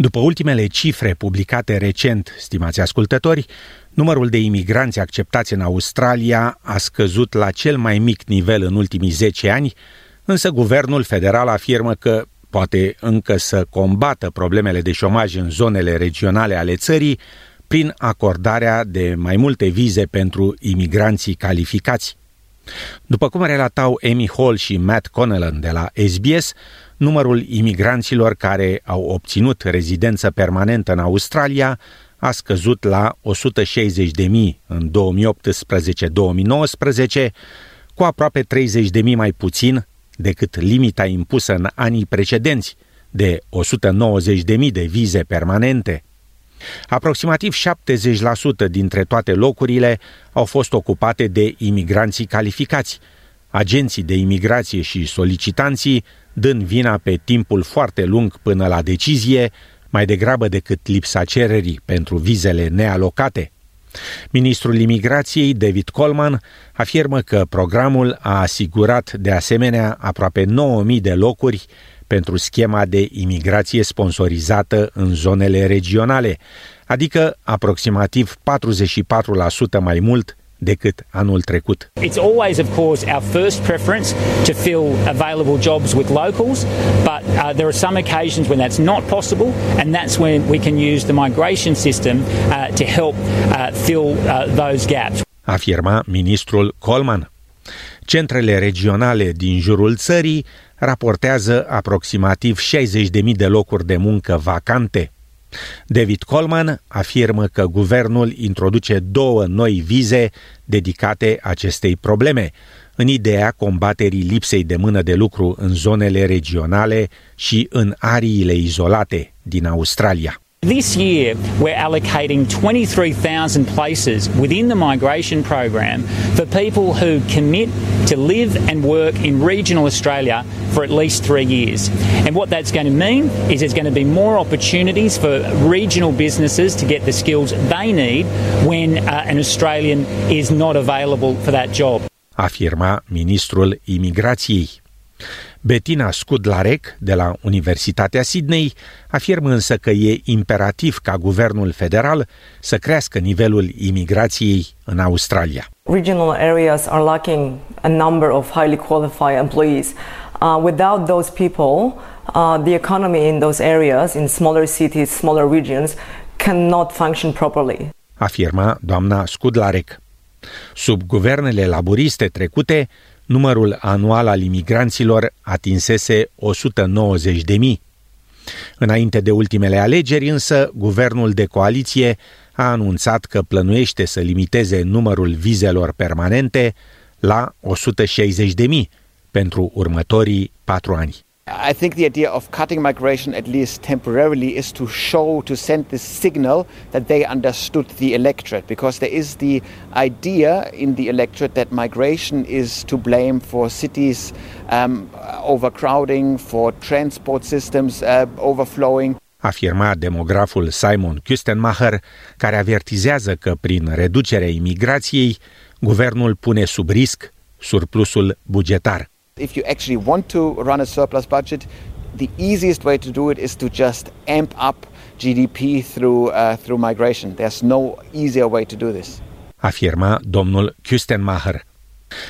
După ultimele cifre publicate recent, stimați ascultători, numărul de imigranți acceptați în Australia a scăzut la cel mai mic nivel în ultimii 10 ani, însă guvernul federal afirmă că poate încă să combată problemele de șomaj în zonele regionale ale țării prin acordarea de mai multe vize pentru imigranții calificați. După cum relatau Amy Hall și Matt Connellan de la SBS, numărul imigranților care au obținut rezidență permanentă în Australia a scăzut la 160.000 în 2018-2019, cu aproape 30.000 mai puțin decât limita impusă în anii precedenți de 190.000 de vize permanente. Aproximativ 70% dintre toate locurile au fost ocupate de imigranții calificați, agenții de imigrație și solicitanții dând vina pe timpul foarte lung până la decizie, mai degrabă decât lipsa cererii pentru vizele nealocate. Ministrul imigrației, David Coleman, afirmă că programul a asigurat de asemenea aproape 9.000 de locuri pentru schema de imigrație sponsorizată în zonele regionale, adică aproximativ 44% mai mult decât anul trecut. It's always, of course, our first preference to fill available jobs with locals, but uh, there are some occasions when that's not possible, and that's when we can use the migration system uh, to help uh, fill uh, those gaps. Afirma ministrul Coleman. Centrele regionale din jurul țării raportează aproximativ 60.000 de locuri de muncă vacante. David Coleman afirmă că guvernul introduce două noi vize dedicate acestei probleme, în ideea combaterii lipsei de mână de lucru în zonele regionale și în ariile izolate din Australia. This year, we're allocating 23,000 places within the migration program for people who commit to live and work in regional Australia for at least three years. And what that's going to mean is there's going to be more opportunities for regional businesses to get the skills they need when uh, an Australian is not available for that job. Afirma ministrul imigrației. Bettina Scudlarek, de la Universitatea Sydney, afirmă însă că e imperativ ca guvernul federal să crească nivelul imigrației în Australia. Regional areas are lacking a number of highly qualified employees. Uh, without those people, uh, the economy in those areas, in smaller cities, smaller regions, cannot function properly. Afirma doamna Scudlarek. Sub guvernele laburiste trecute, numărul anual al imigranților atinsese 190 de mii. Înainte de ultimele alegeri, însă, guvernul de coaliție a anunțat că plănuiește să limiteze numărul vizelor permanente la 160 de mii pentru următorii patru ani. I think the idea of cutting migration, at least temporarily, is to show, to send this signal that they understood the electorate, because there is the idea in the electorate that migration is to blame for cities um, overcrowding, for transport systems uh, overflowing. afirma demograful Simon Kustenmacher, care avertizează că prin reducerea imigrației, guvernul pune sub risc surplusul bugetar. If you actually want to run a surplus budget, the easiest way to do it is to just amp up GDP through, uh, through migration. There's no easier way to do this. Afirma domnul Kustenmacher.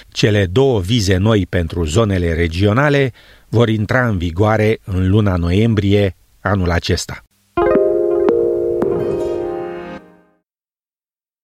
Cele două vize noi pentru zonele regionale vor intra în vigoare în luna noiembrie anul acesta.